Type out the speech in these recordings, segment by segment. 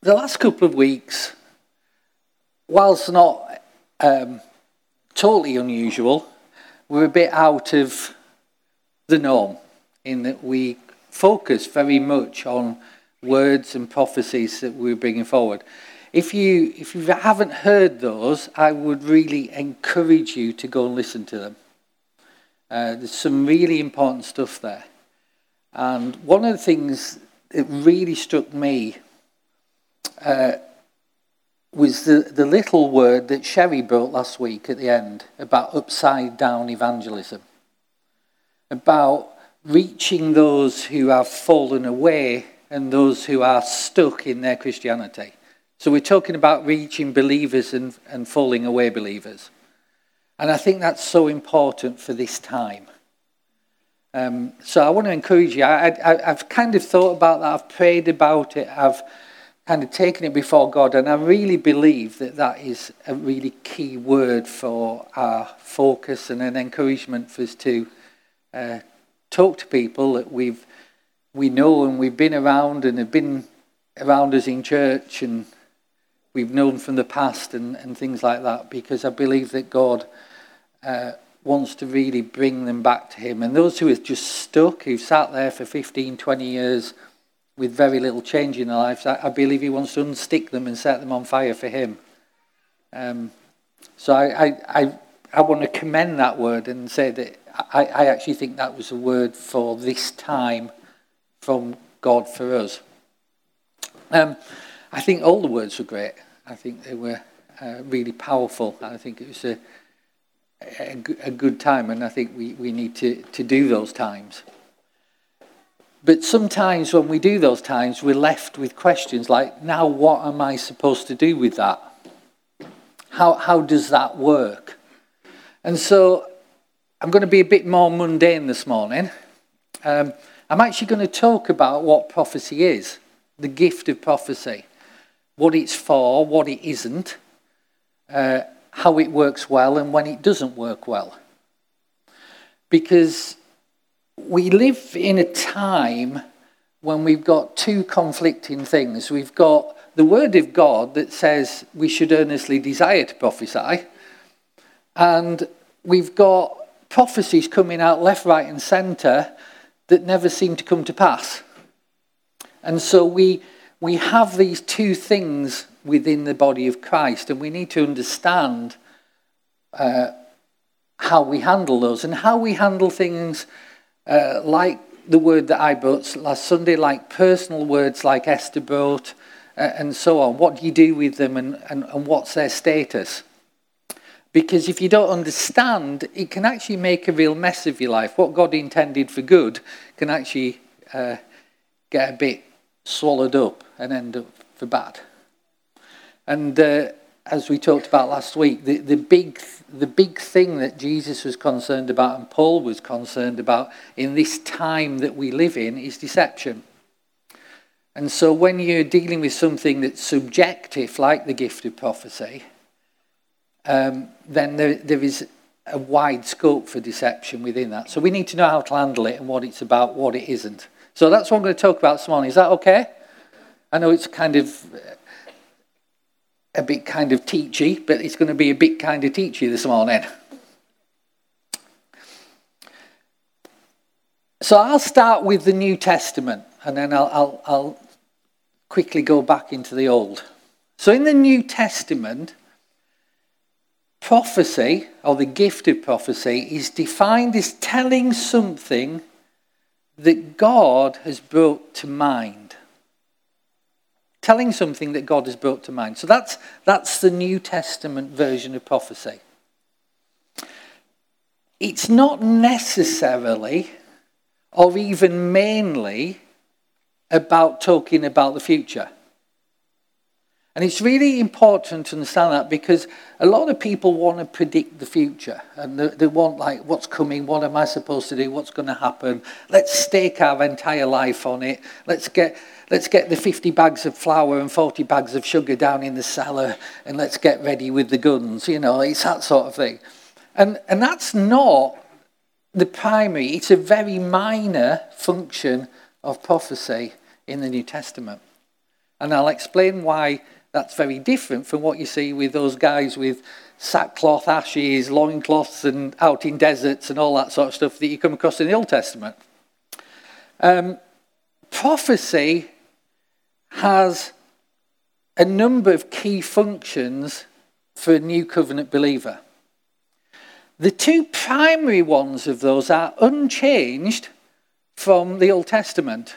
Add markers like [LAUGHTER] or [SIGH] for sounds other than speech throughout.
the last couple of weeks, whilst not um, totally unusual, we're a bit out of the norm in that we focus very much on words and prophecies that we're bringing forward. If you, if you haven't heard those, I would really encourage you to go and listen to them. Uh, there's some really important stuff there. And one of the things that really struck me uh, was the, the little word that Sherry brought last week at the end about upside down evangelism, about reaching those who have fallen away and those who are stuck in their Christianity. So we're talking about reaching believers and, and falling away believers. And I think that's so important for this time. Um, so I want to encourage you. I, I've kind of thought about that. I've prayed about it. I've kind of taken it before God. And I really believe that that is a really key word for our focus and an encouragement for us to uh, talk to people that we've we know and we've been around and have been around us in church and we've known from the past and, and things like that because I believe that God uh, wants to really bring them back to Him. And those who are just stuck, who've sat there for 15, 20 years with very little change in their lives, I, I believe He wants to unstick them and set them on fire for Him. Um, so I, I, I, I want to commend that word and say that I, I actually think that was a word for this time from God for us. Um, I think all the words were great. I think they were uh, really powerful. I think it was a, a, a, good time, and I think we, we need to, to do those times. But sometimes when we do those times, we're left with questions like, now what am I supposed to do with that? How, how does that work? And so I'm going to be a bit more mundane this morning. Um, I'm actually going to talk about what prophecy is, the gift of prophecy, what it's for, what it isn't, uh, how it works well, and when it doesn't work well. Because we live in a time when we've got two conflicting things. We've got the Word of God that says we should earnestly desire to prophesy, and we've got prophecies coming out left, right, and centre that never seem to come to pass. And so we, we have these two things within the body of Christ, and we need to understand uh, how we handle those and how we handle things uh, like the word that I brought last Sunday, like personal words like Esther brought, uh, and so on. What do you do with them, and, and, and what's their status? Because if you don't understand, it can actually make a real mess of your life. What God intended for good can actually uh, get a bit swallowed up and end up for bad. And uh, as we talked about last week, the, the, big, the big thing that Jesus was concerned about and Paul was concerned about in this time that we live in is deception. And so when you're dealing with something that's subjective, like the gift of prophecy, um, then there, there is a wide scope for deception within that. So we need to know how to handle it and what it's about, what it isn't. So that's what I'm going to talk about this morning. Is that okay? I know it's kind of a bit kind of teachy, but it's going to be a bit kind of teachy this morning. So I'll start with the New Testament and then I'll, I'll, I'll quickly go back into the Old. So in the New Testament, prophecy, or the gift of prophecy, is defined as telling something that God has brought to mind. Telling something that God has brought to mind. So that's, that's the New Testament version of prophecy. It's not necessarily, or even mainly, about talking about the future. And it's really important to understand that because a lot of people want to predict the future and they, they, want, like, what's coming? What am I supposed to do? What's going to happen? Let's stake our entire life on it. Let's get, let's get the 50 bags of flour and 40 bags of sugar down in the cellar and let's get ready with the guns. You know, it's that sort of thing. And, and that's not the primary, it's a very minor function of prophecy in the New Testament. And I'll explain why that's very different from what you see with those guys with sackcloth, ashes, loincloths, and out in deserts and all that sort of stuff that you come across in the Old Testament. Um, prophecy has a number of key functions for a new covenant believer. The two primary ones of those are unchanged from the Old Testament,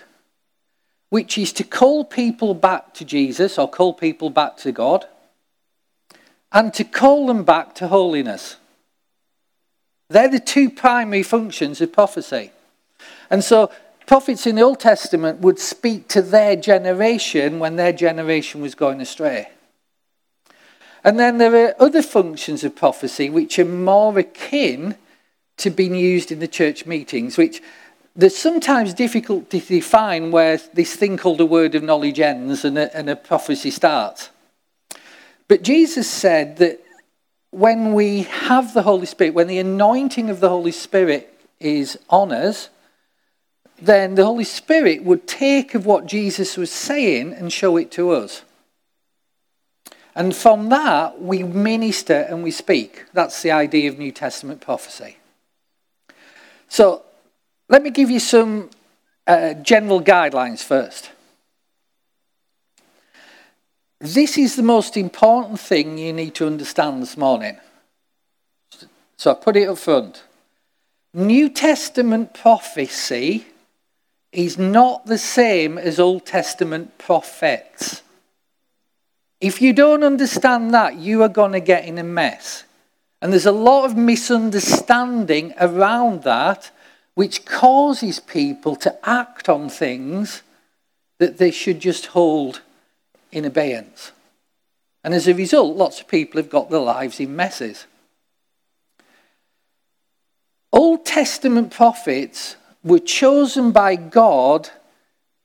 which is to call people back to Jesus or call people back to God and to call them back to holiness. They're the two primary functions of prophecy. And so, prophets in the Old Testament would speak to their generation when their generation was going astray. And then there are other functions of prophecy which are more akin to being used in the church meetings, which there's sometimes difficult to define where this thing called a word of knowledge ends and a, and a prophecy starts. But Jesus said that when we have the Holy Spirit, when the anointing of the Holy Spirit is on us, then the Holy Spirit would take of what Jesus was saying and show it to us. And from that, we minister and we speak. That's the idea of New Testament prophecy. So, let me give you some uh, general guidelines first. This is the most important thing you need to understand this morning. So I put it up front. New Testament prophecy is not the same as Old Testament prophets. If you don't understand that, you are going to get in a mess. And there's a lot of misunderstanding around that, which causes people to act on things that they should just hold in abeyance. And as a result, lots of people have got their lives in messes. Old Testament prophets were chosen by God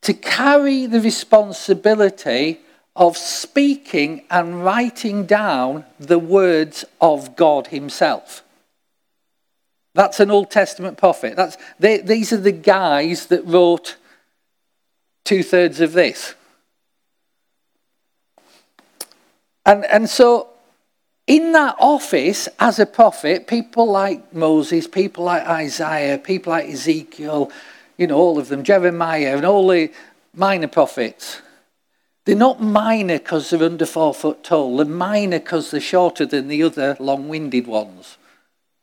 to carry the responsibility of speaking and writing down the words of God Himself. That's an Old Testament prophet. That's, they, these are the guys that wrote two thirds of this. And, and so, in that office, as a prophet, people like Moses, people like Isaiah, people like Ezekiel, you know, all of them, Jeremiah, and all the minor prophets, they're not minor because they're under four foot tall. They're minor because they're shorter than the other long winded ones.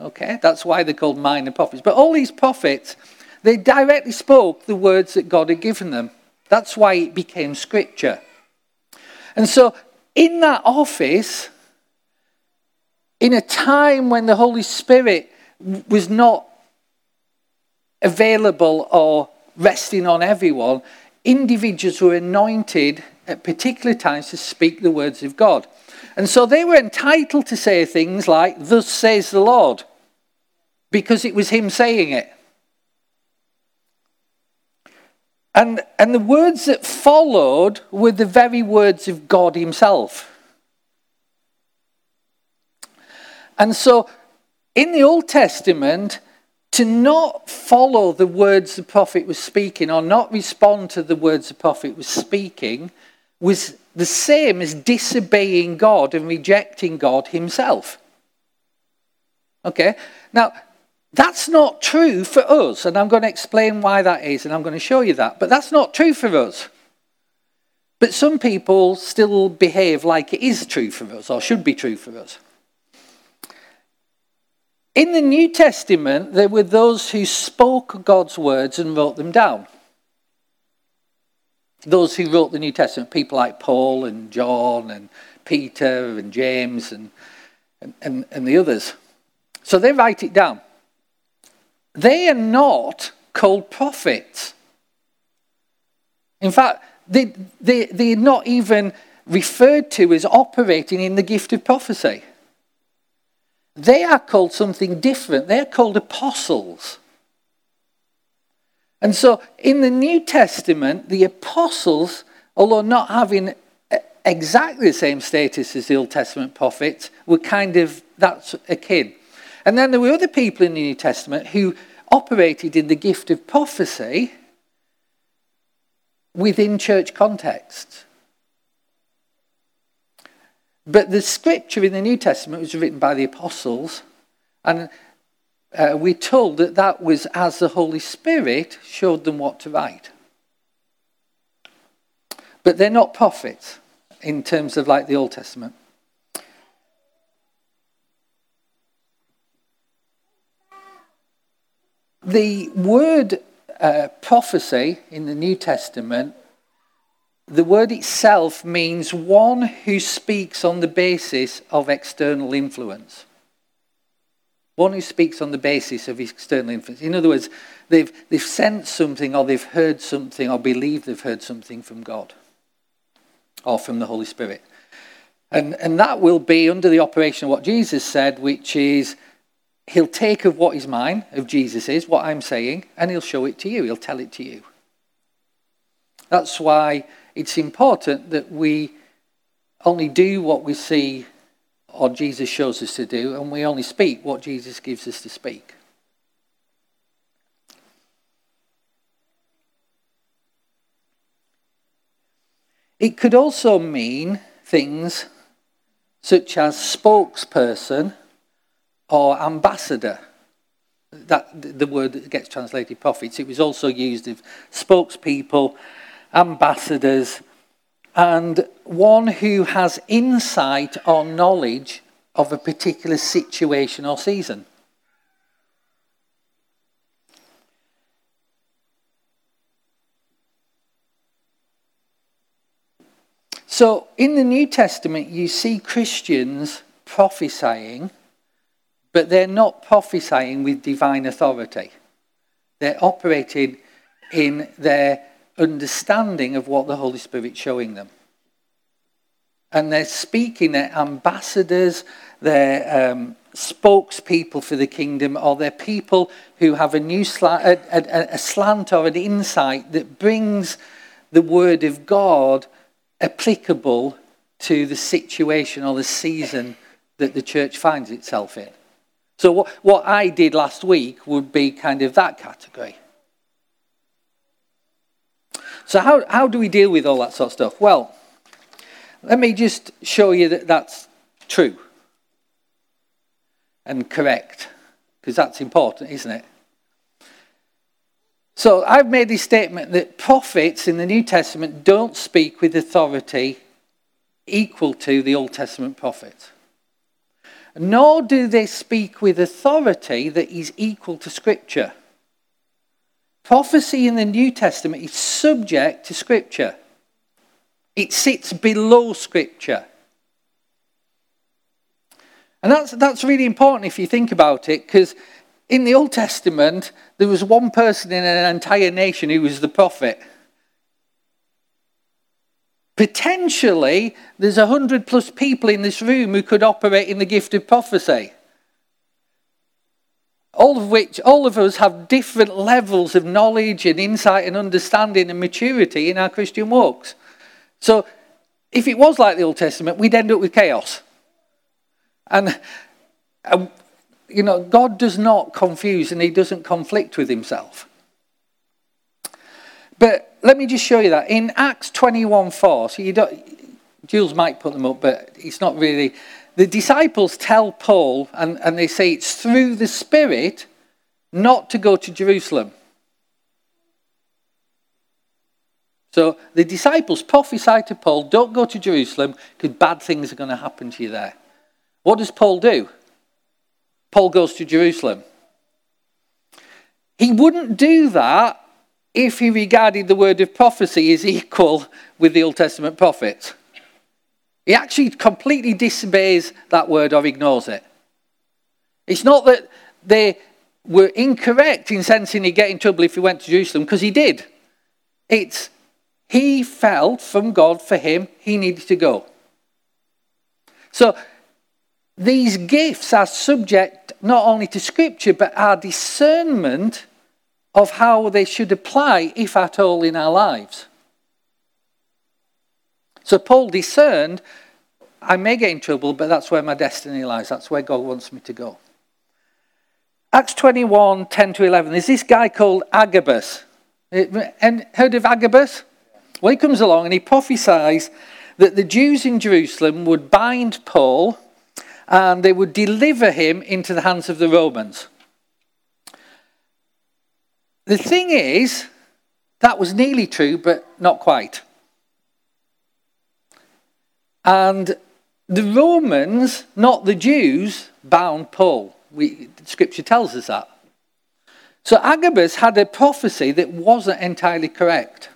Okay? That's why they're called minor prophets. But all these prophets, they directly spoke the words that God had given them. That's why it became scripture. And so in that office, in a time when the Holy Spirit was not available or resting on everyone, individuals were anointed at particular times to speak the words of God. And so they were entitled to say things like, Thus says the Lord, because it was Him saying it. And, and the words that followed were the very words of God Himself. And so, in the Old Testament, to not follow the words the prophet was speaking or not respond to the words the prophet was speaking was the same as disobeying God and rejecting God Himself. Okay? Now, that's not true for us, and I'm going to explain why that is, and I'm going to show you that. But that's not true for us. But some people still behave like it is true for us, or should be true for us. In the New Testament, there were those who spoke God's words and wrote them down. Those who wrote the New Testament, people like Paul and John and Peter and James and, and, and, and the others. So they write it down. They are not called prophets. In fact, they, they, they're not even referred to as operating in the gift of prophecy. They are called something different. They're called apostles. And so in the New Testament, the apostles, although not having exactly the same status as the Old Testament prophets, were kind of that's akin. And then there were other people in the New Testament who operated in the gift of prophecy within church contexts. But the scripture in the New Testament was written by the apostles, and uh, we're told that that was as the Holy Spirit showed them what to write. But they're not prophets in terms of like the Old Testament. The word uh, prophecy in the New Testament, the word itself means one who speaks on the basis of external influence. One who speaks on the basis of external influence. In other words, they've, they've sent something or they've heard something or believe they've heard something from God or from the Holy Spirit. And, and that will be under the operation of what Jesus said, which is he'll take of what is mine, of Jesus what I'm saying, and he'll show it to you. He'll tell it to you. That's why it's important that we only do what we see or Jesus shows us to do, and we only speak what Jesus gives us to speak. It could also mean things such as spokesperson or ambassador. That the word that gets translated prophets. It was also used of spokespeople, ambassadors, and one who has insight or knowledge of a particular situation or season. So, in the New Testament, you see Christians prophesying but they're not prophesying with divine authority. They're operating in their understanding of what the Holy Spirit's showing them. And they're speaking, they're ambassadors, they're um, spokespeople for the kingdom, or they're people who have a new slant, a, a, a slant or an insight that brings the word of God applicable to the situation or the season that the church finds itself in. So, what, what I did last week would be kind of that category. So, how, how do we deal with all that sort of stuff? Well, let me just show you that that's true and correct, because that's important, isn't it? So, I've made this statement that prophets in the New Testament don't speak with authority equal to the Old Testament prophets nor do they speak with authority that is equal to Scripture. Prophecy in the New Testament is subject to Scripture, it sits below Scripture. And that's, that's really important if you think about it, because in the Old Testament, there was one person in an entire nation who was the prophet. Potentially, there's a hundred plus people in this room who could operate in the gift of prophecy. All of which, all of us have different levels of knowledge and insight and understanding and maturity in our Christian walks. So, if it was like the Old Testament, we'd end up with chaos. And, and you know, God does not confuse and he doesn't conflict with himself. But let me just show you that. In Acts 21 4, so you don't, Jules might put them up, but it's not really. The disciples tell Paul, and, and they say it's through the Spirit not to go to Jerusalem. So the disciples prophesy to Paul, don't go to Jerusalem because bad things are going to happen to you there. What does Paul do? Paul goes to Jerusalem. He wouldn't do that if he regarded the word of prophecy as equal with the Old Testament prophets. He actually completely disobeys that word or ignores it. It's not that they were incorrect in sensing he'd get in trouble if he went to Jerusalem, because he did. It's he felt from God for him, he needed to go. So these gifts are subject not only to Scripture, but our discernment of how they should apply, if at all, in our lives. So Paul discerned, I may get in trouble, but that's where my destiny lies. That's where God wants me to go. Acts 21, 10 to 11. There's this guy called Agabus. Eh, and heard of Agabus? Well, he comes along and he prophesies that the Jews in Jerusalem would bind Paul and they would deliver him into the hands of the Romans. The thing is, that was nearly true, but not quite. And the Romans, not the Jews, bound Paul. We, scripture tells us that. So Agabus had a prophecy that wasn't entirely correct.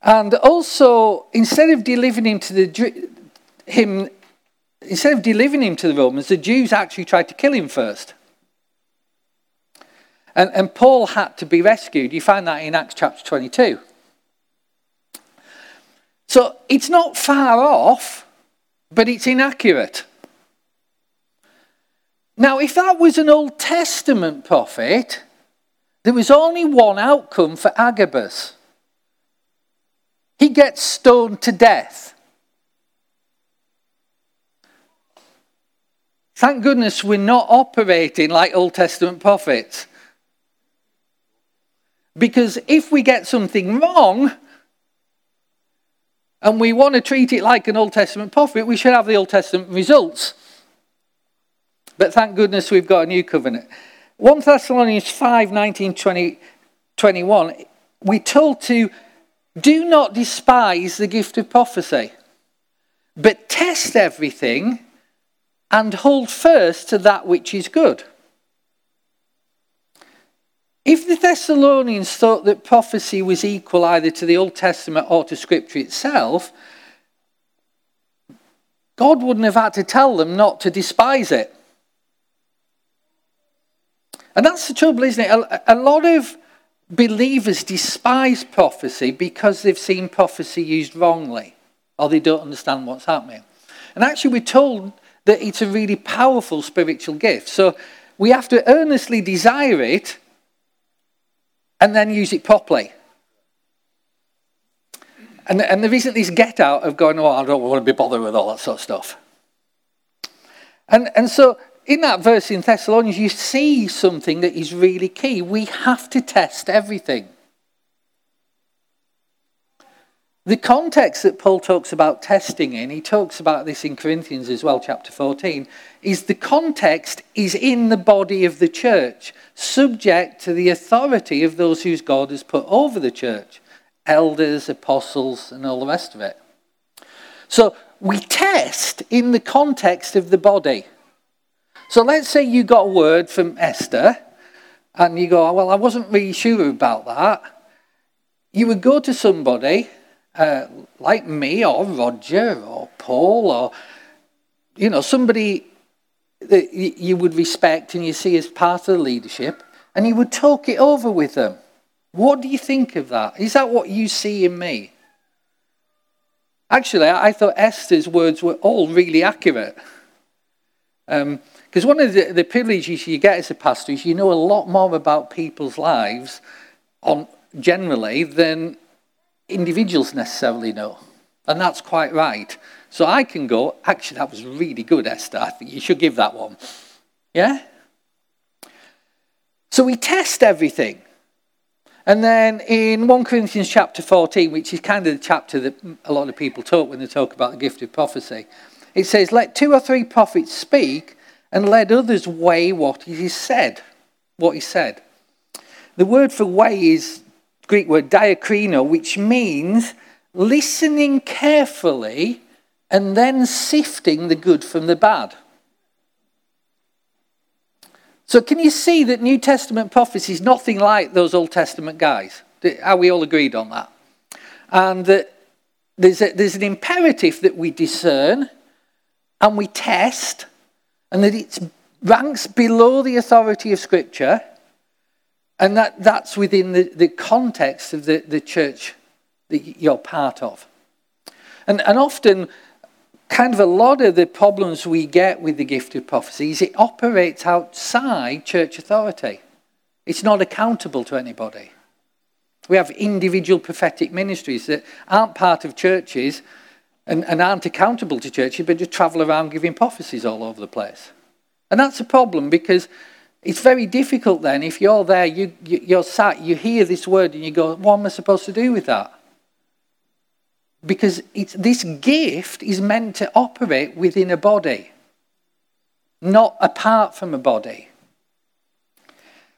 And also, instead of delivering him to the him, instead of delivering him to the Romans, the Jews actually tried to kill him first. And, and Paul had to be rescued. You find that in Acts chapter 22. So it's not far off, but it's inaccurate. Now, if that was an Old Testament prophet, there was only one outcome for Agabus. He gets stoned to death. Thank goodness we're not operating like Old Testament prophets. Because if we get something wrong and we want to treat it like an Old Testament prophet, we should have the Old Testament results. But thank goodness we've got a new covenant. 1 Thessalonians 5 19, 20, 21, we're told to do not despise the gift of prophecy, but test everything and hold first to that which is good. If the Thessalonians thought that prophecy was equal either to the Old Testament or to Scripture itself, God wouldn't have had to tell them not to despise it. And that's the trouble, isn't it? A, a lot of believers despise prophecy because they've seen prophecy used wrongly or they don't understand what's happening. And actually, we're told that it's a really powerful spiritual gift. So we have to earnestly desire it and then use it properly. And, and there isn't this get out of going, oh, I don't want to be bothered with all that sort of stuff. And, and so in that verse in Thessalonians, you see something that is really key. We have to test everything. The context that Paul talks about testing in, he talks about this in Corinthians as well, chapter 14, is the context is in the body of the church, subject to the authority of those whose God has put over the church elders, apostles, and all the rest of it. So we test in the context of the body. So let's say you got a word from Esther and you go, well, I wasn't really sure about that. You would go to somebody uh, like me or Roger or Paul or, you know, somebody that you would respect and you see as part of the leadership, and you would talk it over with them. What do you think of that? Is that what you see in me? Actually, I thought Esther's words were all really accurate. Um, because one of the, the privileges you get as a pastor is you know a lot more about people's lives on generally than individuals necessarily know. And that's quite right. So I can go, actually, that was really good, Esther. I think you should give that one. Yeah? So we test everything. And then in 1 Corinthians chapter 14, which is kind of the chapter that a lot of people talk when they talk about the gift of prophecy, it says, Let two or three prophets speak and let others weigh what is said. What is said. The word for weigh is Greek word diakrino, which means listening carefully and then sifting the good from the bad. So, can you see that New Testament prophecy is nothing like those Old Testament guys? Are we all agreed on that? And that there's, a, there's an imperative that we discern and we test and that it ranks below the authority of Scripture, and that, that's within the, the context of the, the church that you're part of. And, and often, kind of a lot of the problems we get with the gift of prophecy is it operates outside church authority. It's not accountable to anybody. We have individual prophetic ministries that aren't part of churches and, and aren't accountable to churches, but just travel around giving prophecies all over the place. And that's a problem because it's very difficult then if you're there, you, you, you're sat, you hear this word, and you go, What am I supposed to do with that? because this gift is meant to operate within a body, not apart from a body.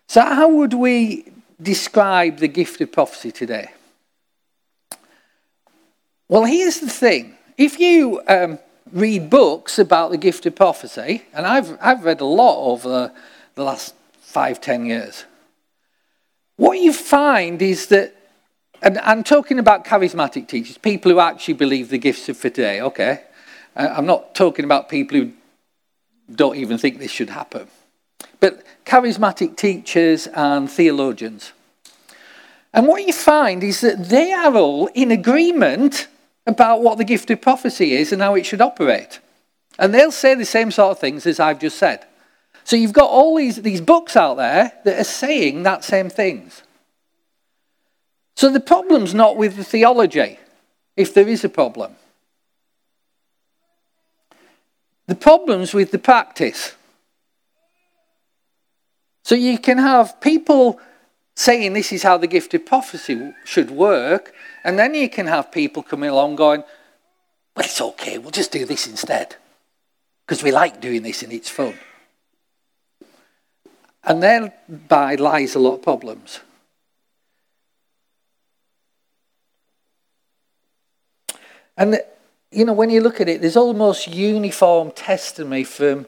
So, how would we describe the gift of prophecy today? Well, here's the thing. If you um, read books about the gift of prophecy, and I've, I've read a lot over the, last five, ten years, what you find is that, and I'm talking about charismatic teachers, people who actually believe the gifts of for today, okay? Uh, I'm not talking about people who don't even think this should happen. But charismatic teachers and theologians. And what you find is that they are all in agreement about what the gift of prophecy is and how it should operate. And they'll say the same sort of things as I've just said. So you've got all these, these books out there that are saying that same things. So the problem's not with the theology, if there is a problem. The problem's with the practice. So you can have people saying this is how the gift of prophecy should work, and then you can have people coming along going, well, it's okay, we'll just do this instead. Because we like doing this and it's fun. And thereby lies a lot of problems. And, you know, when you look at it, there's almost uniform testimony from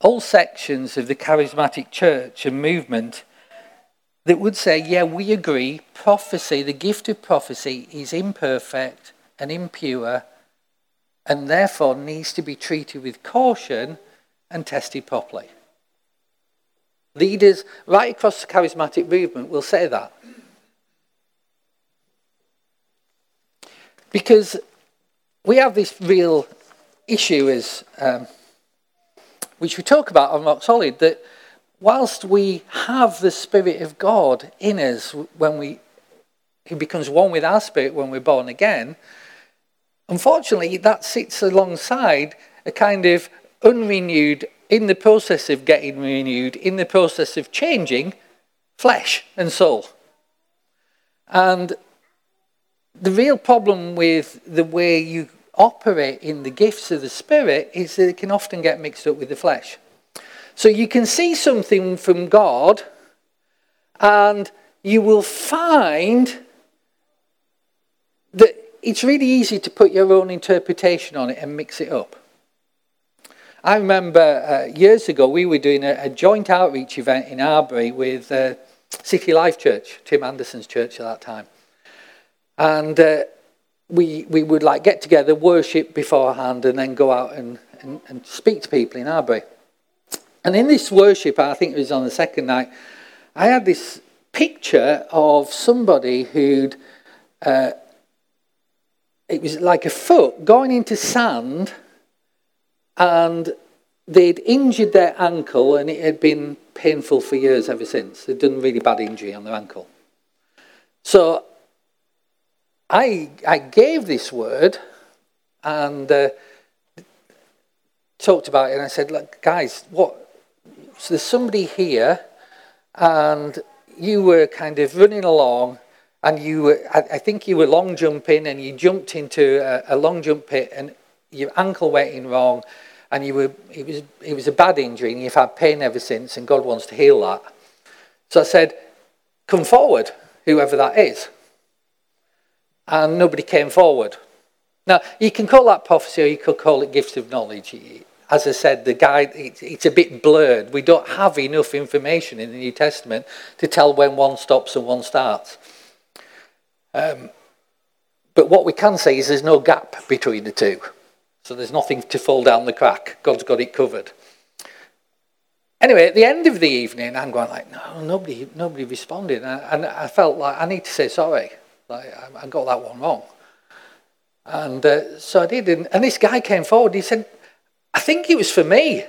all sections of the charismatic church and movement that would say, yeah, we agree, prophecy, the gift of prophecy, is imperfect and impure and therefore needs to be treated with caution and tested properly. Leaders right across the charismatic movement will say that. Because we have this real issue, is, um, which we talk about on Rock Solid, that whilst we have the Spirit of God in us when we, He becomes one with our spirit when we're born again, unfortunately, that sits alongside a kind of unrenewed, in the process of getting renewed, in the process of changing flesh and soul. And the real problem with the way you operate in the gifts of the Spirit is that it can often get mixed up with the flesh. So you can see something from God, and you will find that it's really easy to put your own interpretation on it and mix it up. I remember uh, years ago we were doing a, a, joint outreach event in Arbury with uh, City Life Church, Tim Anderson's church at that time. And uh, we, we would like get together, worship beforehand, and then go out and, and, and speak to people in Arbury. And in this worship, I think it was on the second night, I had this picture of somebody who'd, uh, it was like a foot going into sand, and they'd injured their ankle, and it had been painful for years ever since. They'd done really bad injury on their ankle. So I, I gave this word and uh, talked about it, and I said, Look, guys, what, so there's somebody here, and you were kind of running along, and you were, I, I think you were long jumping, and you jumped into a, a long jump pit, and your ankle went in wrong, and you were, it was, it was a bad injury, and you've had pain ever since, and God wants to heal that. So I said, come forward, whoever that is. And nobody came forward. Now, you can call that prophecy or you could call it gifts of knowledge as I said, the guide, it's a bit blurred. We don't have enough information in the New Testament to tell when one stops and one starts. Um, but what we can say is there's no gap between the two. So there's nothing to fall down the crack. God's got it covered. Anyway, at the end of the evening, I'm going like, no, nobody, nobody responded, and I, felt like I need to say sorry. Like I, I got that one wrong, and uh, so I did. And, and this guy came forward. He said, I think it was for me.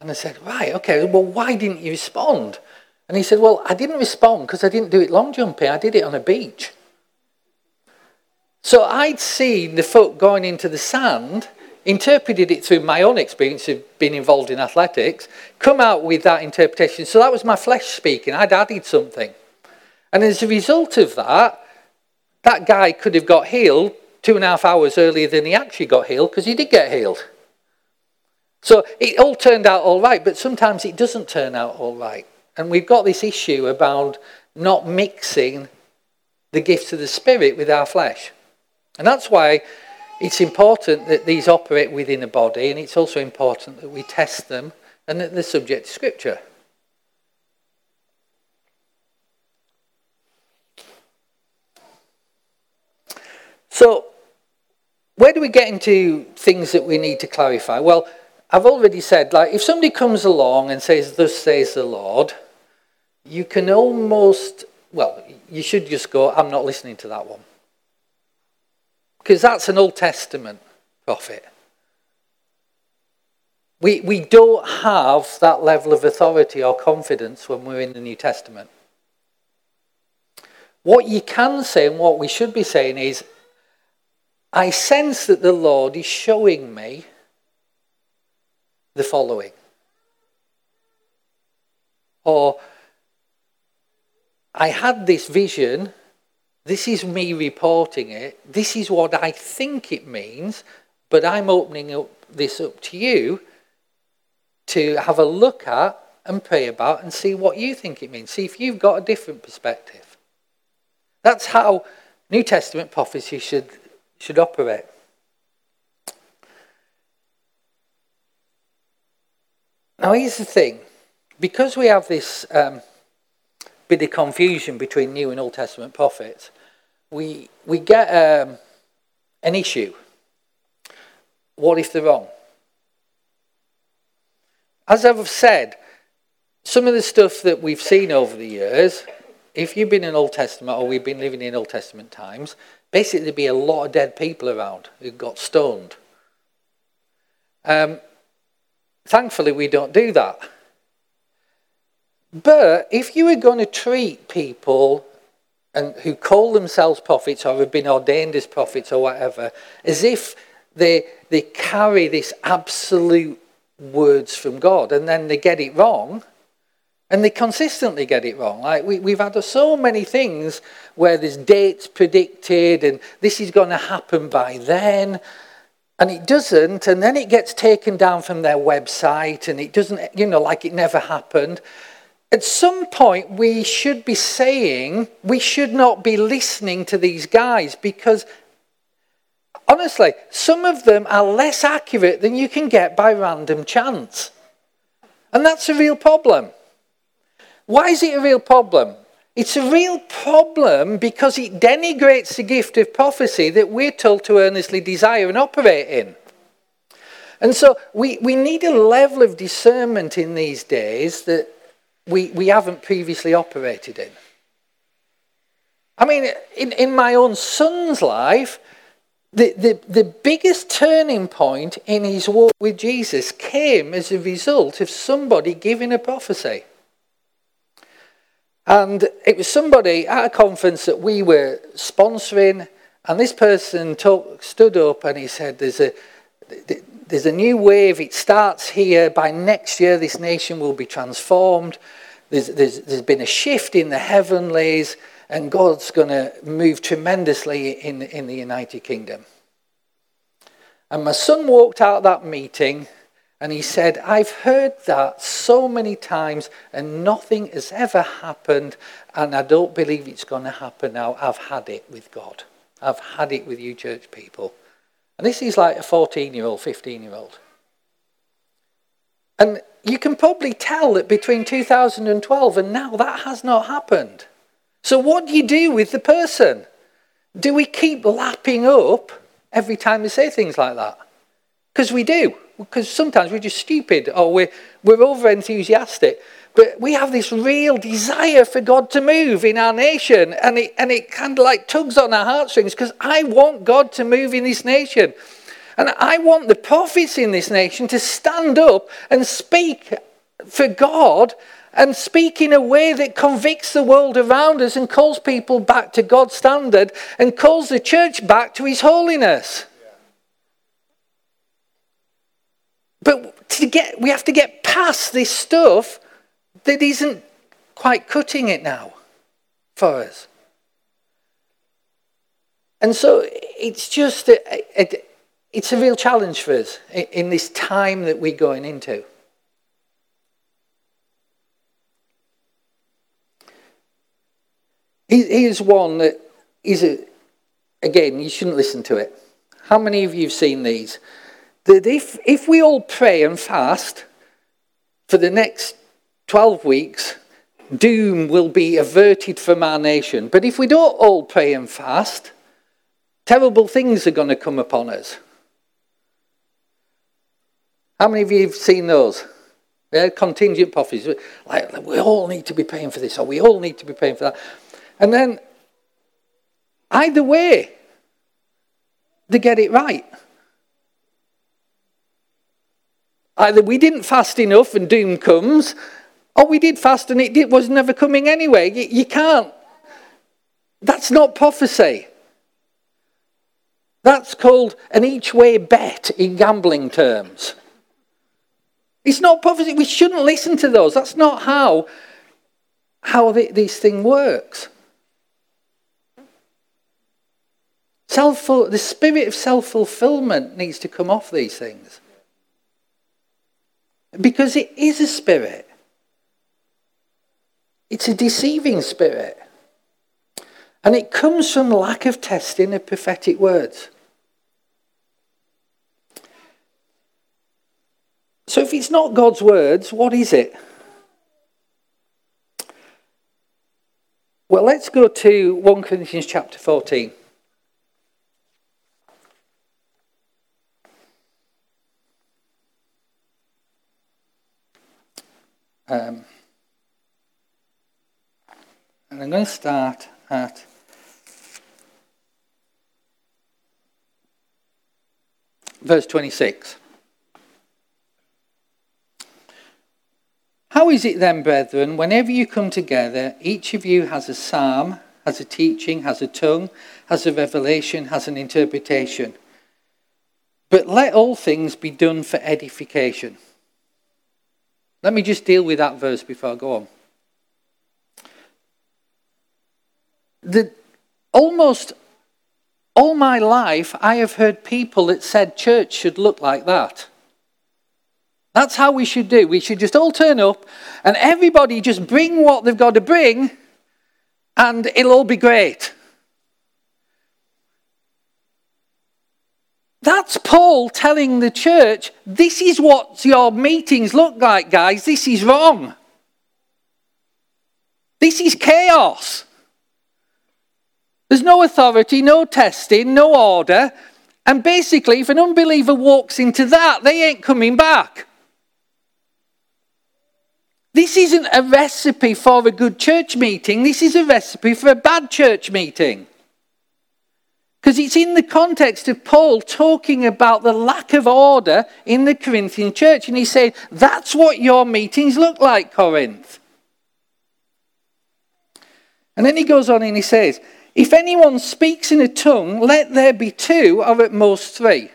And I said, Right, okay, well, why didn't you respond? And he said, Well, I didn't respond because I didn't do it long jumping, I did it on a beach. So I'd seen the foot going into the sand, interpreted it through my own experience of being involved in athletics, come out with that interpretation. So that was my flesh speaking. I'd added something. And as a result of that, that guy could have got healed two and a half hours earlier than he actually got healed because he did get healed. So it all turned out all right, but sometimes it doesn't turn out all right. And we've got this issue about not mixing the gifts of the Spirit with our flesh. And that's why it's important that these operate within a body, and it's also important that we test them and that they're subject to Scripture. So, where do we get into things that we need to clarify? Well, I've already said, like, if somebody comes along and says, Thus says the Lord, you can almost, well, you should just go, I'm not listening to that one. Because that's an Old Testament prophet. We, we don't have that level of authority or confidence when we're in the New Testament. What you can say and what we should be saying is, I sense that the Lord is showing me the following. Or, I had this vision, this is me reporting it, this is what I think it means, but I'm opening up this up to you to have a look at and pray about and see what you think it means. See if you've got a different perspective. That's how New Testament prophecy should, should operate. Now, here's the thing because we have this um, bit of confusion between New and Old Testament prophets, we, we get um, an issue. What if they're wrong? As I've said, some of the stuff that we've seen over the years, if you've been in Old Testament or we've been living in Old Testament times, basically there'd be a lot of dead people around who got stoned. Um, thankfully, we don't do that. But if you were going to treat people and who call themselves prophets or have been ordained as prophets or whatever, as if they, they carry this absolute words from God and then they get it wrong and they consistently get it wrong. Like we, we've had so many things where there's dates predicted and this is going to happen by then and it doesn't and then it gets taken down from their website and it doesn't you know like it never happened at some point we should be saying we should not be listening to these guys because honestly some of them are less accurate than you can get by random chance and that's a real problem. Why is it a real problem? It's a real problem because it denigrates the gift of prophecy that we're told to earnestly desire and operate in. And so we, we need a level of discernment in these days that we, we haven't previously operated in. I mean, in, in my own son's life, the, the, the biggest turning point in his walk with Jesus came as a result of somebody giving a prophecy. And it was somebody at a conference that we were sponsoring, and this person talk, stood up and he said, There's a, there's a new wave, it starts here. By next year, this nation will be transformed. There's, there's, there's been a shift in the heavenlies, and God's going to move tremendously in, in the United Kingdom. And my son walked out that meeting and he said, I've heard that so many times and nothing has ever happened, and I don't believe it's going to happen now. I've had it with God. I've had it with you, church people. And this is like a 14 year old, 15 year old. And you can probably tell that between 2012 and now that has not happened. So, what do you do with the person? Do we keep lapping up every time they say things like that? Because we do because sometimes we're just stupid or we're, we're over enthusiastic. But we have this real desire for God to move in our nation, and it, and it kind of like tugs on our heartstrings because I want God to move in this nation. And I want the prophets in this nation to stand up and speak for God and speak in a way that convicts the world around us and calls people back to God's standard and calls the church back to his holiness. But to get, we have to get past this stuff that isn't quite cutting it now for us. And so it's just, a, a, it's a real challenge for us in this time that we're going into. Here's one that is, a, again, you shouldn't listen to it. How many of you have seen these? That if, if we all pray and fast for the next 12 weeks, doom will be averted from our nation. But if we don't all pray and fast, terrible things are going to come upon us. How many of you have seen those? They're contingent prophecies. Like, we all need to be paying for this, or we all need to be paying for that. And then, either way, they get it right. Either we didn't fast enough and doom comes, or we did fast and it was never coming anyway. You, you can't. That's not prophecy. That's called an each way bet in gambling terms. It's not prophecy. We shouldn't listen to those. That's not how, how the, this thing works. Self, the spirit of self fulfillment needs to come off these things. Because it is a spirit, it's a deceiving spirit. And it comes from lack of testing of prophetic words. So if it's not God's words, what is it? Well, let's go to 1 Corinthians chapter 14. Um, and I'm going to start at verse 26. How is it then, brethren, whenever you come together, each of you has a psalm, has a teaching, has a tongue, has a revelation, has an interpretation? But let all things be done for edification. Let me just deal with that verse before I go on. The, almost all my life, I have heard people that said church should look like that. That's how we should do. We should just all turn up and everybody just bring what they've got to bring and it'll all be great. That's Paul telling the church, this is what your meetings look like, guys. This is wrong. This is chaos. There's no authority, no testing, no order. And basically, if an unbeliever walks into that, they ain't coming back. This isn't a recipe for a good church meeting. This is a recipe for a bad church meeting. Because it's in the context of Paul talking about the lack of order in the Corinthian church. And he said, That's what your meetings look like, Corinth. And then he goes on and he says, If anyone speaks in a tongue, let there be two or at most three.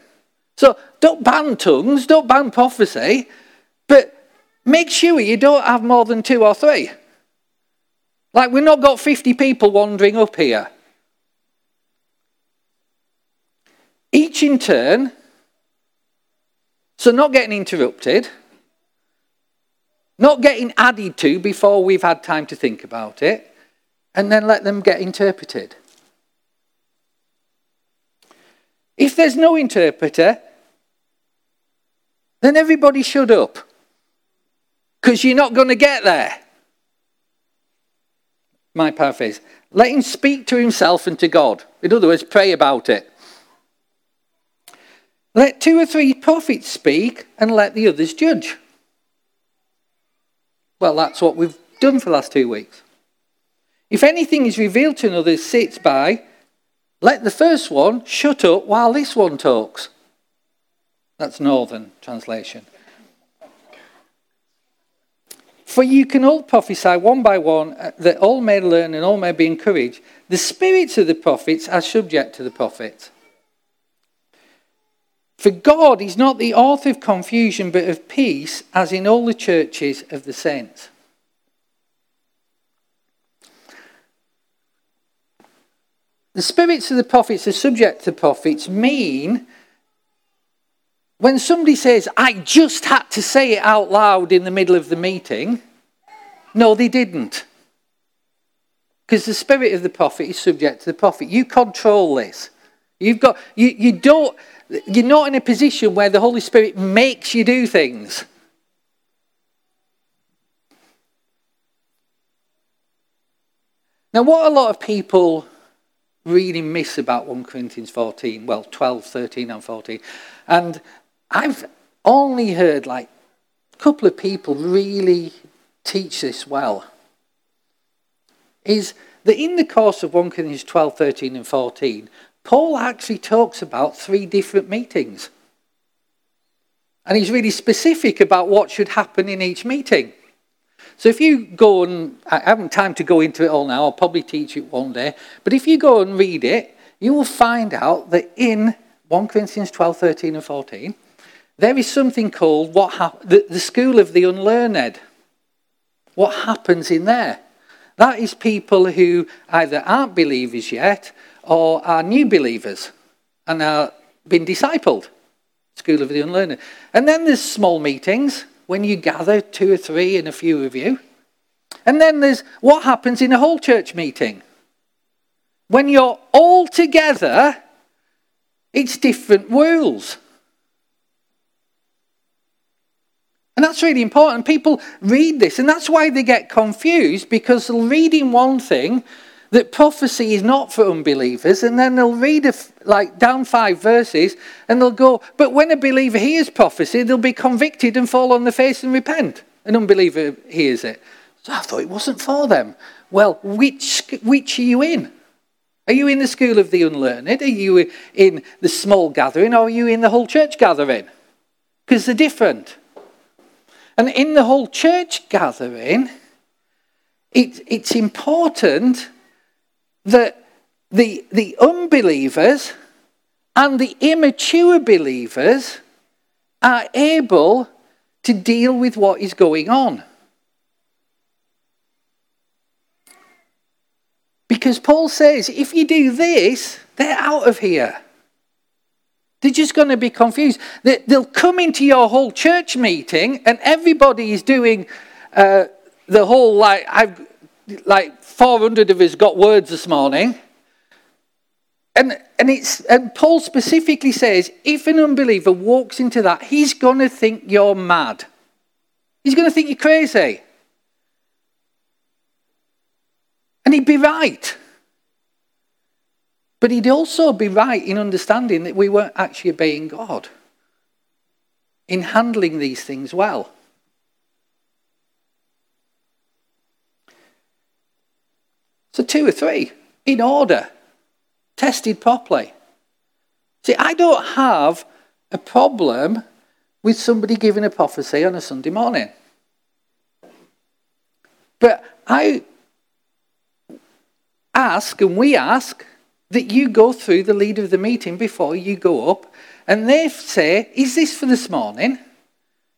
So don't ban tongues, don't ban prophecy, but Make sure you don't have more than two or three. Like, we've not got 50 people wandering up here. Each in turn, so not getting interrupted, not getting added to before we've had time to think about it, and then let them get interpreted. If there's no interpreter, then everybody shut up because you're not going to get there. My paraphrase. Let him speak to himself and to God. In other words, pray about it. Let two or three prophets speak and let the others judge. Well, that's what we've done for the last two weeks. If anything is revealed to another sits by, let the first one shut up while this one talks. That's Northern translation. For you can all prophesy one by one, uh, that all may learn and all may be encouraged. The spirits of the prophets are subject to the prophets. For God is not the author of confusion, but of peace, as in all the churches of the saints. The spirits of the prophets are subject to the prophets mean when somebody says, I just had to say it out loud in the middle of the meeting, no, they didn't. Because the spirit of the prophet is subject to the prophet. You control this. You've got you, you don't you're not in a position where the Holy Spirit makes you do things. Now, what a lot of people really miss about 1 Corinthians 14, well, 12, 13, and 14, and I've only heard like a couple of people really teach this well, is that in the course of 1 Corinthians 12, 13, and 14, Paul actually talks about three different meetings. And he's really specific about what should happen in each meeting. So if you go and, I haven't time to go into it all now, I'll probably teach it one day, but if you go and read it, you will find out that in 1 Corinthians 12, 13, and 14, there is something called what the, the school of the unlearned. What happens in there? That is people who either aren't believers yet or are new believers and are being discipled. School of the Unlearned. And then there's small meetings when you gather two or three and a few of you. And then there's what happens in a whole church meeting. When you're all together, it's different rules. And that's really important. People read this, and that's why they get confused because they'll read in one thing that prophecy is not for unbelievers, and then they'll read like down five verses and they'll go, But when a believer hears prophecy, they'll be convicted and fall on the face and repent. An unbeliever hears it. So I thought it wasn't for them. Well, which, which are you in? Are you in the school of the unlearned? Are you in the small gathering? Or are you in the whole church gathering? Because they're different. And in the whole church gathering, it, it's important that the, the unbelievers and the immature believers are able to deal with what is going on. Because Paul says, if you do this, they're out of here. They're just going to be confused. They'll come into your whole church meeting and everybody is doing uh, the whole, like, I've, like 400 of us got words this morning. And, and, it's, and Paul specifically says if an unbeliever walks into that, he's going to think you're mad. He's going to think you're crazy. And he'd be right. But he'd also be right in understanding that we weren't actually obeying God in handling these things well. So, two or three in order, tested properly. See, I don't have a problem with somebody giving a prophecy on a Sunday morning. But I ask, and we ask, that you go through the lead of the meeting before you go up, and they say, Is this for this morning?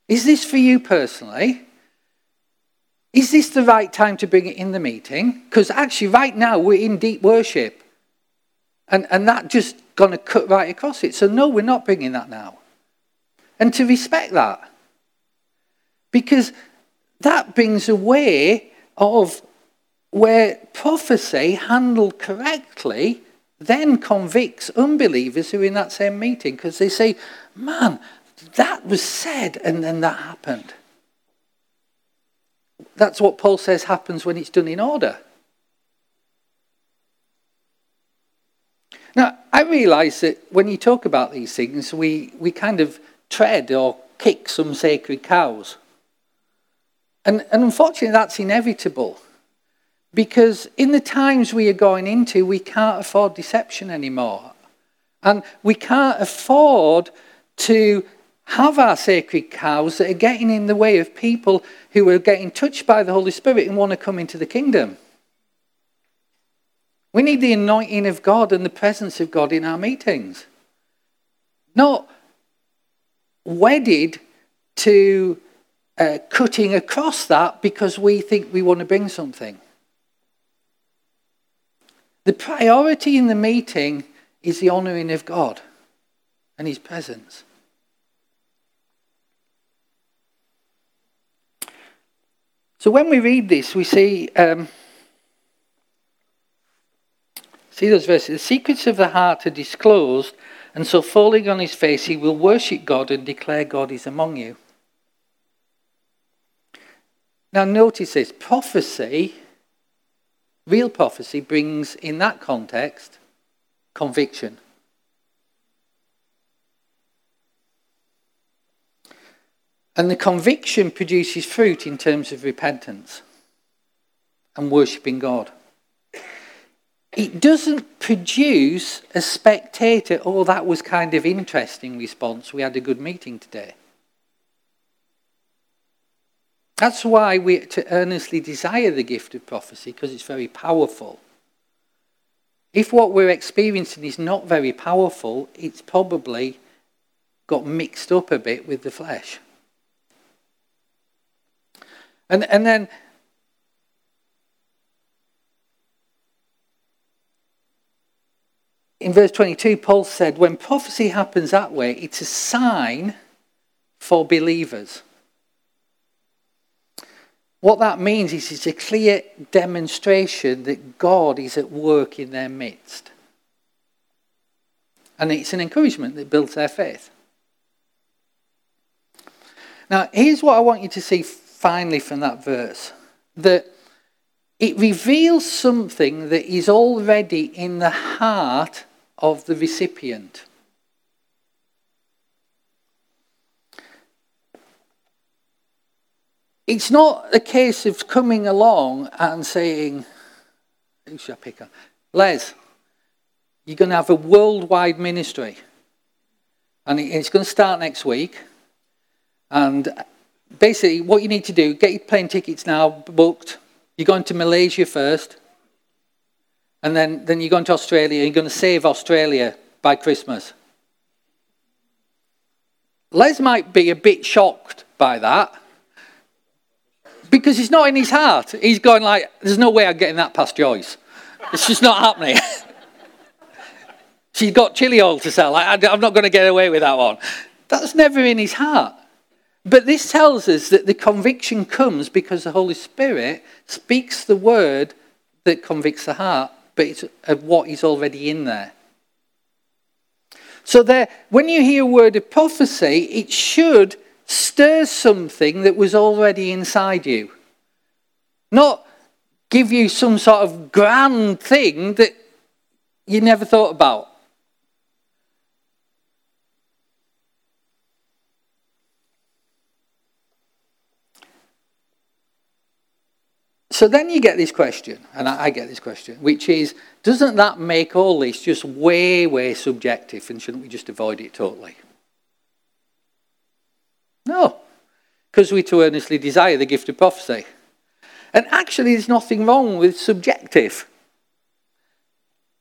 Is this for you personally? Is this the right time to bring it in the meeting? Because actually, right now, we're in deep worship. And, and that just going to cut right across it. So, no, we're not bringing that now. And to respect that. Because that brings a way of where prophecy handled correctly then convicts unbelievers who are in that same meeting because they say, man, that was said and then that happened. That's what Paul says happens when it's done in order. Now, I realise that when you talk about these things, we, we kind of tread or kick some sacred cows. And, and unfortunately, that's inevitable. Because in the times we are going into, we can't afford deception anymore. And we can't afford to have our sacred cows that are getting in the way of people who are getting touched by the Holy Spirit and want to come into the kingdom. We need the anointing of God and the presence of God in our meetings. Not wedded to uh, cutting across that because we think we want to bring something. The priority in the meeting is the honouring of God and His presence. So when we read this, we see um, see those verses. The secrets of the heart are disclosed, and so falling on his face, he will worship God and declare God is among you. Now, notice this prophecy, real prophecy, brings in that context conviction. And the conviction produces fruit in terms of repentance and worshipping God. It doesn't produce a spectator, oh, that was kind of interesting response. We had a good meeting today. That's why we to earnestly desire the gift of prophecy, because it's very powerful. If what we're experiencing is not very powerful, it's probably got mixed up a bit with the flesh. And, and then in verse 22, Paul said, when prophecy happens that way, it's a sign for believers. What that means is it's a clear demonstration that God is at work in their midst. And it's an encouragement that builds their faith. Now, here's what I want you to see finally from that verse that it reveals something that is already in the heart of the recipient. It's not a case of coming along and saying, who should I pick? Les, you're going to have a worldwide ministry. And it's going to start next week. And basically, what you need to do, get your plane tickets now booked. You're going to Malaysia first. And then, then you're going to Australia. You're going to save Australia by Christmas. Les might be a bit shocked by that. Because it's not in his heart. He's going like, there's no way I'm getting that past Joyce. It's just not happening. [LAUGHS] She's got chili oil to sell. I'm not going to get away with that one. That's never in his heart. But this tells us that the conviction comes because the Holy Spirit speaks the word that convicts the heart, but it's of what is already in there. So there, when you hear a word of prophecy, it should stir something that was already inside you. Not give you some sort of grand thing that you never thought about. So then you get this question, and I, get this question, which is doesn't that make all this just way, way subjective, and shouldn't we just avoid it totally? No, because we too earnestly desire the gift of prophecy. And actually, there's nothing wrong with subjective.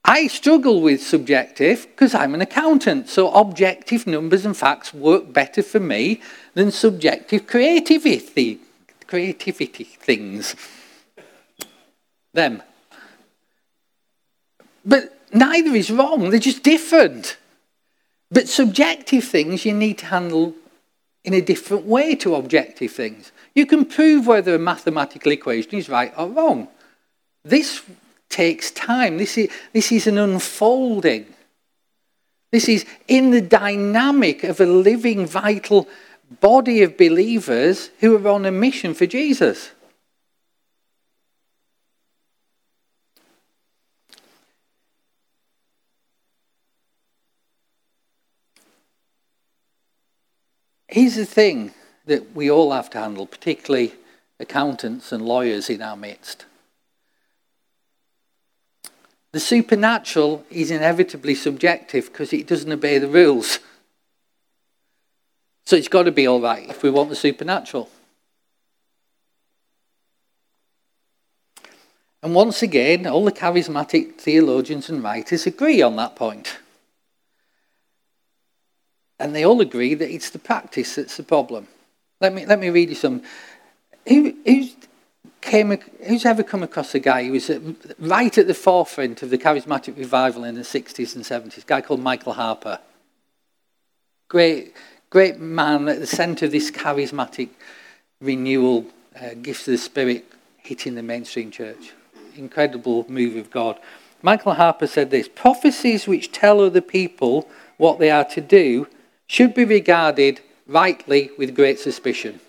I struggle with subjective because I'm an accountant, so objective numbers and facts work better for me than subjective creativity, creativity things them. But neither is wrong, they're just different. But subjective things you need to handle in a different way to objective things. You can prove whether a mathematical equation is right or wrong. This takes time. This is, this is an unfolding. This is in the dynamic of a living, vital body of believers who are on a mission for Jesus. Here's the thing that we all have to handle, particularly accountants and lawyers in our midst. The supernatural is inevitably subjective because it doesn't obey the rules. So it's got to be all right if we want the supernatural. And once again, all the charismatic theologians and writers agree on that point. And they all agree that it's the practice that's the problem. Let me, let me read you some. Who, who's, came, who's ever come across a guy who was right at the forefront of the charismatic revival in the 60s and 70s, a guy called Michael Harper. Great, great man at the centre of this charismatic renewal, uh, gifts of the Spirit hitting the mainstream church. Incredible move of God. Michael Harper said this prophecies which tell other people what they are to do should be regarded rightly with great suspicion.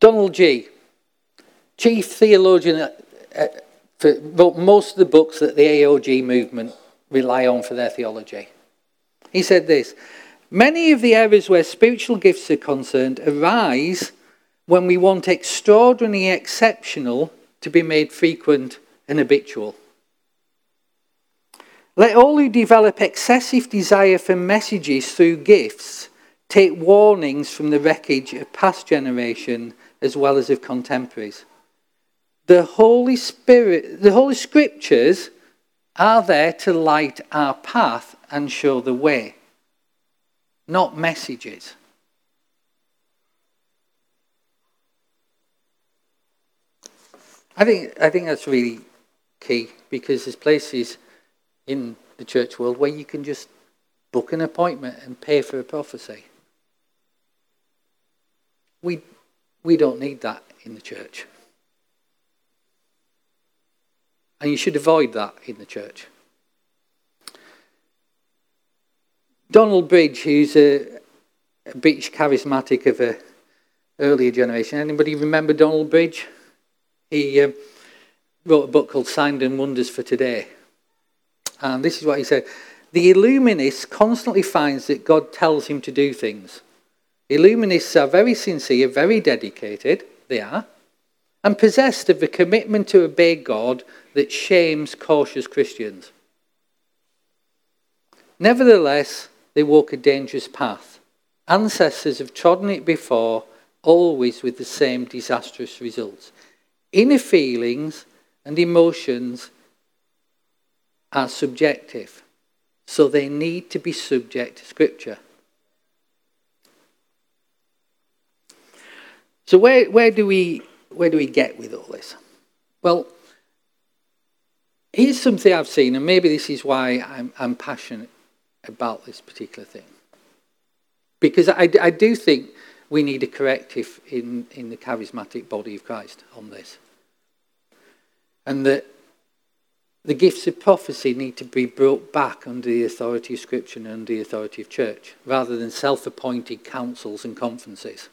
Donald Gee, chief theologian, uh, uh, wrote most of the books that the AOG movement rely on for their theology. He said this Many of the areas where spiritual gifts are concerned arise when we want extraordinary, exceptional to be made frequent and habitual. Let all who develop excessive desire for messages through gifts take warnings from the wreckage of past generation as well as of contemporaries. The Holy Spirit, the Holy Scriptures are there to light our path and show the way, not messages. I think, I think that's really key because there's places in the church world where you can just book an appointment and pay for a prophecy. We, we don't need that in the church. And you should avoid that in the church. Donald Bridge, who's a, a British charismatic of a earlier generation. Anybody remember Donald Bridge? He um, wrote a book called Signs and Wonders for Today. And this is what he said. The Illuminist constantly finds that God tells him to do things. Illuminists are very sincere, very dedicated, they are, and possessed of a commitment to obey God that shames cautious Christians. Nevertheless, they walk a dangerous path. Ancestors have trodden it before, always with the same disastrous results. Inner feelings and emotions are subjective, so they need to be subject to Scripture. So where, where do we where do we get with all this? Well, here's something I've seen, and maybe this is why I'm, I'm passionate about this particular thing. Because I, I do think we need a corrective in, in the charismatic body of Christ on this. And that the gifts of prophecy need to be brought back under the authority of Scripture and under the authority of church, rather than self appointed councils and conferences.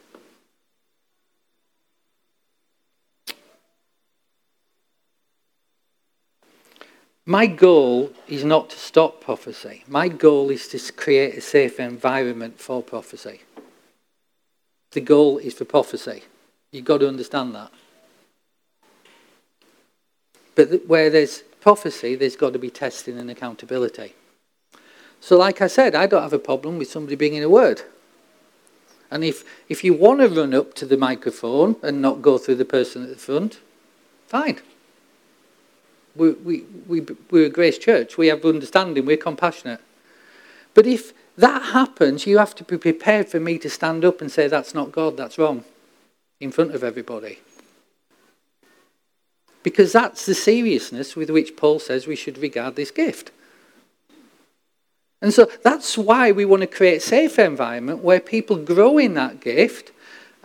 My goal is not to stop prophecy. My goal is to create a safe environment for prophecy. The goal is for prophecy. You've got to understand that. But where there's prophecy, there's got to be testing and accountability. So, like I said, I don't have a problem with somebody bringing a word. And if, if you want to run up to the microphone and not go through the person at the front, fine. We, we, we, we're a grace church. We have understanding. We're compassionate. But if that happens, you have to be prepared for me to stand up and say, that's not God, that's wrong, in front of everybody. Because that's the seriousness with which Paul says we should regard this gift. And so that's why we want to create a safe environment where people grow in that gift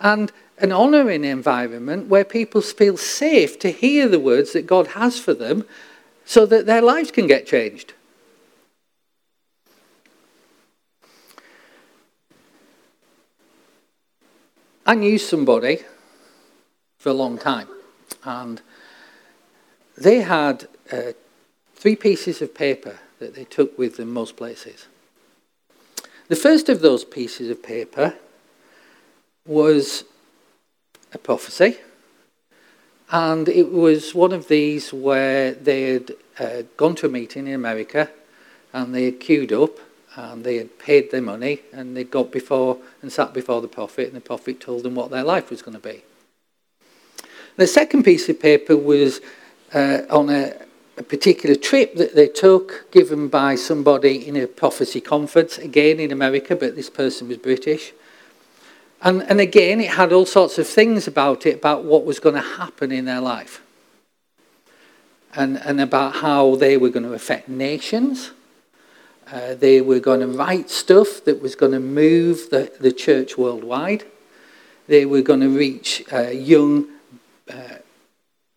and an honouring environment where people feel safe to hear the words that God has for them so that their lives can get changed. I knew somebody for a long time, and they had uh, three pieces of paper that they took with them most places. The first of those pieces of paper was a prophecy. And it was one of these where they had uh, gone to a meeting in America and they had queued up and they had paid their money and they got before and sat before the prophet and the prophet told them what their life was going to be. The second piece of paper was uh, on a, a particular trip that they took given by somebody in a prophecy conference, again in America, but this person was British. And, and again, it had all sorts of things about it, about what was going to happen in their life. And, and about how they were going to affect nations. Uh, they were going to write stuff that was going to move the, the church worldwide. They were going to reach a young uh,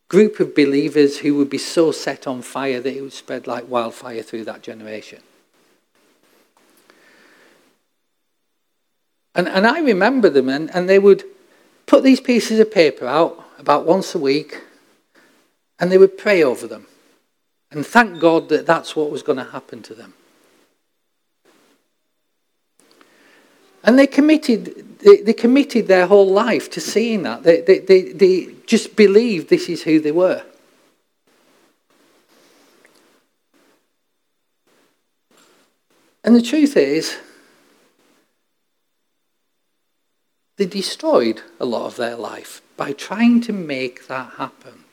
group of believers who would be so set on fire that it would spread like wildfire through that generation. And, and I remember them, and, and they would put these pieces of paper out about once a week, and they would pray over them and thank God that that's what was going to happen to them. And they committed, they, they committed their whole life to seeing that. They, they, they, they just believed this is who they were. And the truth is, They destroyed a lot of their life by trying to make that happen.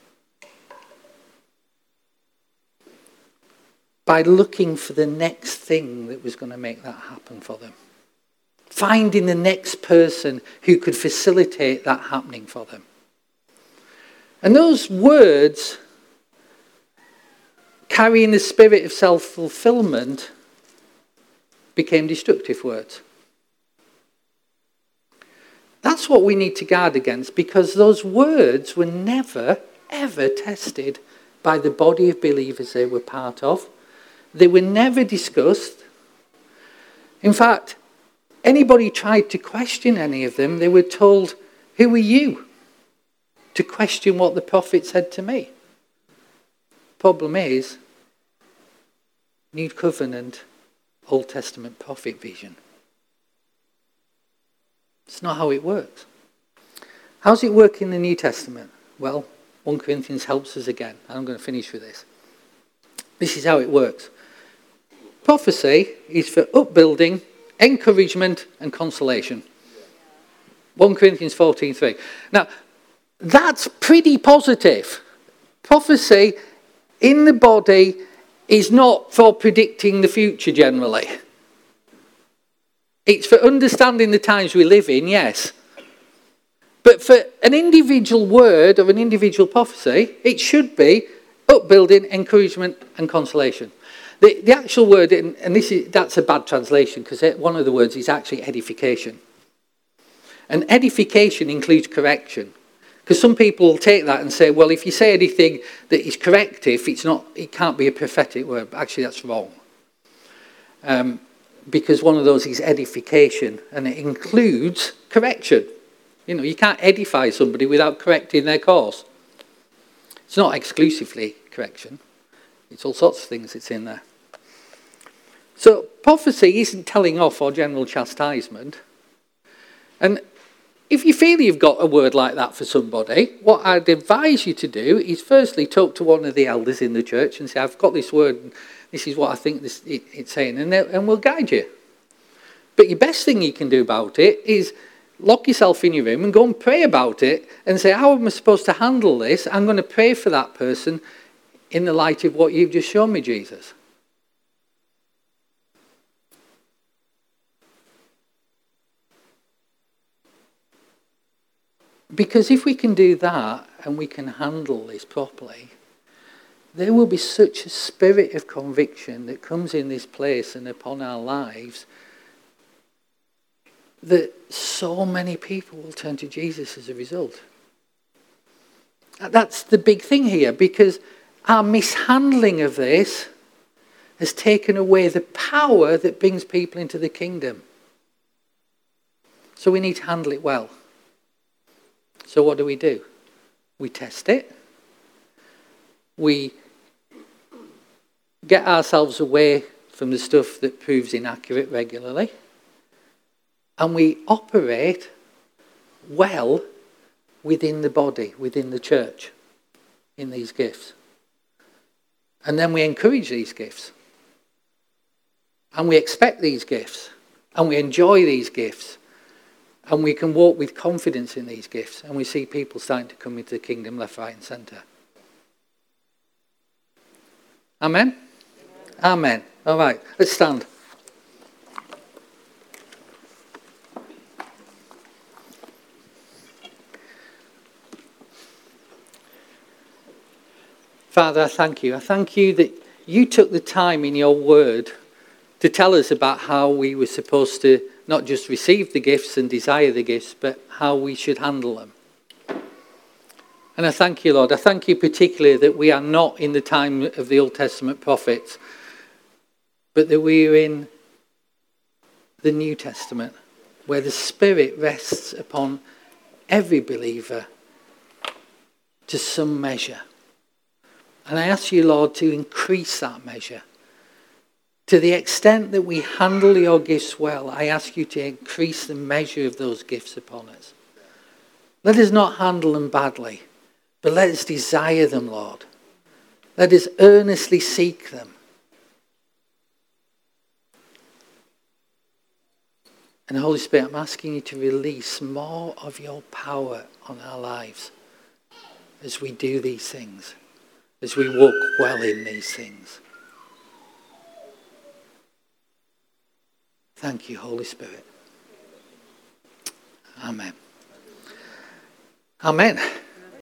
By looking for the next thing that was going to make that happen for them. Finding the next person who could facilitate that happening for them. And those words, carrying the spirit of self fulfillment, became destructive words. That's what we need to guard against because those words were never, ever tested by the body of believers they were part of. They were never discussed. In fact, anybody tried to question any of them, they were told, Who are you? to question what the prophet said to me. Problem is, New Covenant, Old Testament prophet vision. It's not how it works. How's it work in the New Testament? Well, 1 Corinthians helps us again. I'm going to finish with this. This is how it works. Prophecy is for upbuilding, encouragement, and consolation. 1 Corinthians 14:3. Now, that's pretty positive. Prophecy in the body is not for predicting the future generally. It's for understanding the times we live in, yes. But for an individual word of an individual prophecy, it should be upbuilding, encouragement, and consolation. The, the actual word, and this is, that's a bad translation because one of the words is actually edification. And edification includes correction. Because some people will take that and say, well, if you say anything that is corrective, it's not, it can't be a prophetic word. Actually, that's wrong. Um, because one of those is edification and it includes correction. You know, you can't edify somebody without correcting their course. It's not exclusively correction, it's all sorts of things that's in there. So, prophecy isn't telling off or general chastisement. And if you feel you've got a word like that for somebody, what I'd advise you to do is firstly talk to one of the elders in the church and say, I've got this word this is what I think this, it, it's saying, and, and we'll guide you. But your best thing you can do about it is lock yourself in your room and go and pray about it and say, How am I supposed to handle this? I'm going to pray for that person in the light of what you've just shown me, Jesus. Because if we can do that and we can handle this properly, there will be such a spirit of conviction that comes in this place and upon our lives that so many people will turn to Jesus as a result. That's the big thing here because our mishandling of this has taken away the power that brings people into the kingdom. So we need to handle it well. So what do we do? We test it. We get ourselves away from the stuff that proves inaccurate regularly, and we operate well within the body, within the church, in these gifts. And then we encourage these gifts. And we expect these gifts. And we enjoy these gifts. And we can walk with confidence in these gifts, and we see people starting to come into the kingdom left, right, and centre. Amen? Amen? Amen. All right, let's stand. Father, I thank you. I thank you that you took the time in your word to tell us about how we were supposed to not just receive the gifts and desire the gifts, but how we should handle them. And I thank you, Lord. I thank you particularly that we are not in the time of the Old Testament prophets, but that we are in the New Testament, where the Spirit rests upon every believer to some measure. And I ask you, Lord, to increase that measure. To the extent that we handle your gifts well, I ask you to increase the measure of those gifts upon us. Let us not handle them badly, but let us desire them, Lord. Let us earnestly seek them. And Holy Spirit, I'm asking you to release more of your power on our lives as we do these things, as we walk well in these things. Thank you, Holy Spirit. Amen. Amen.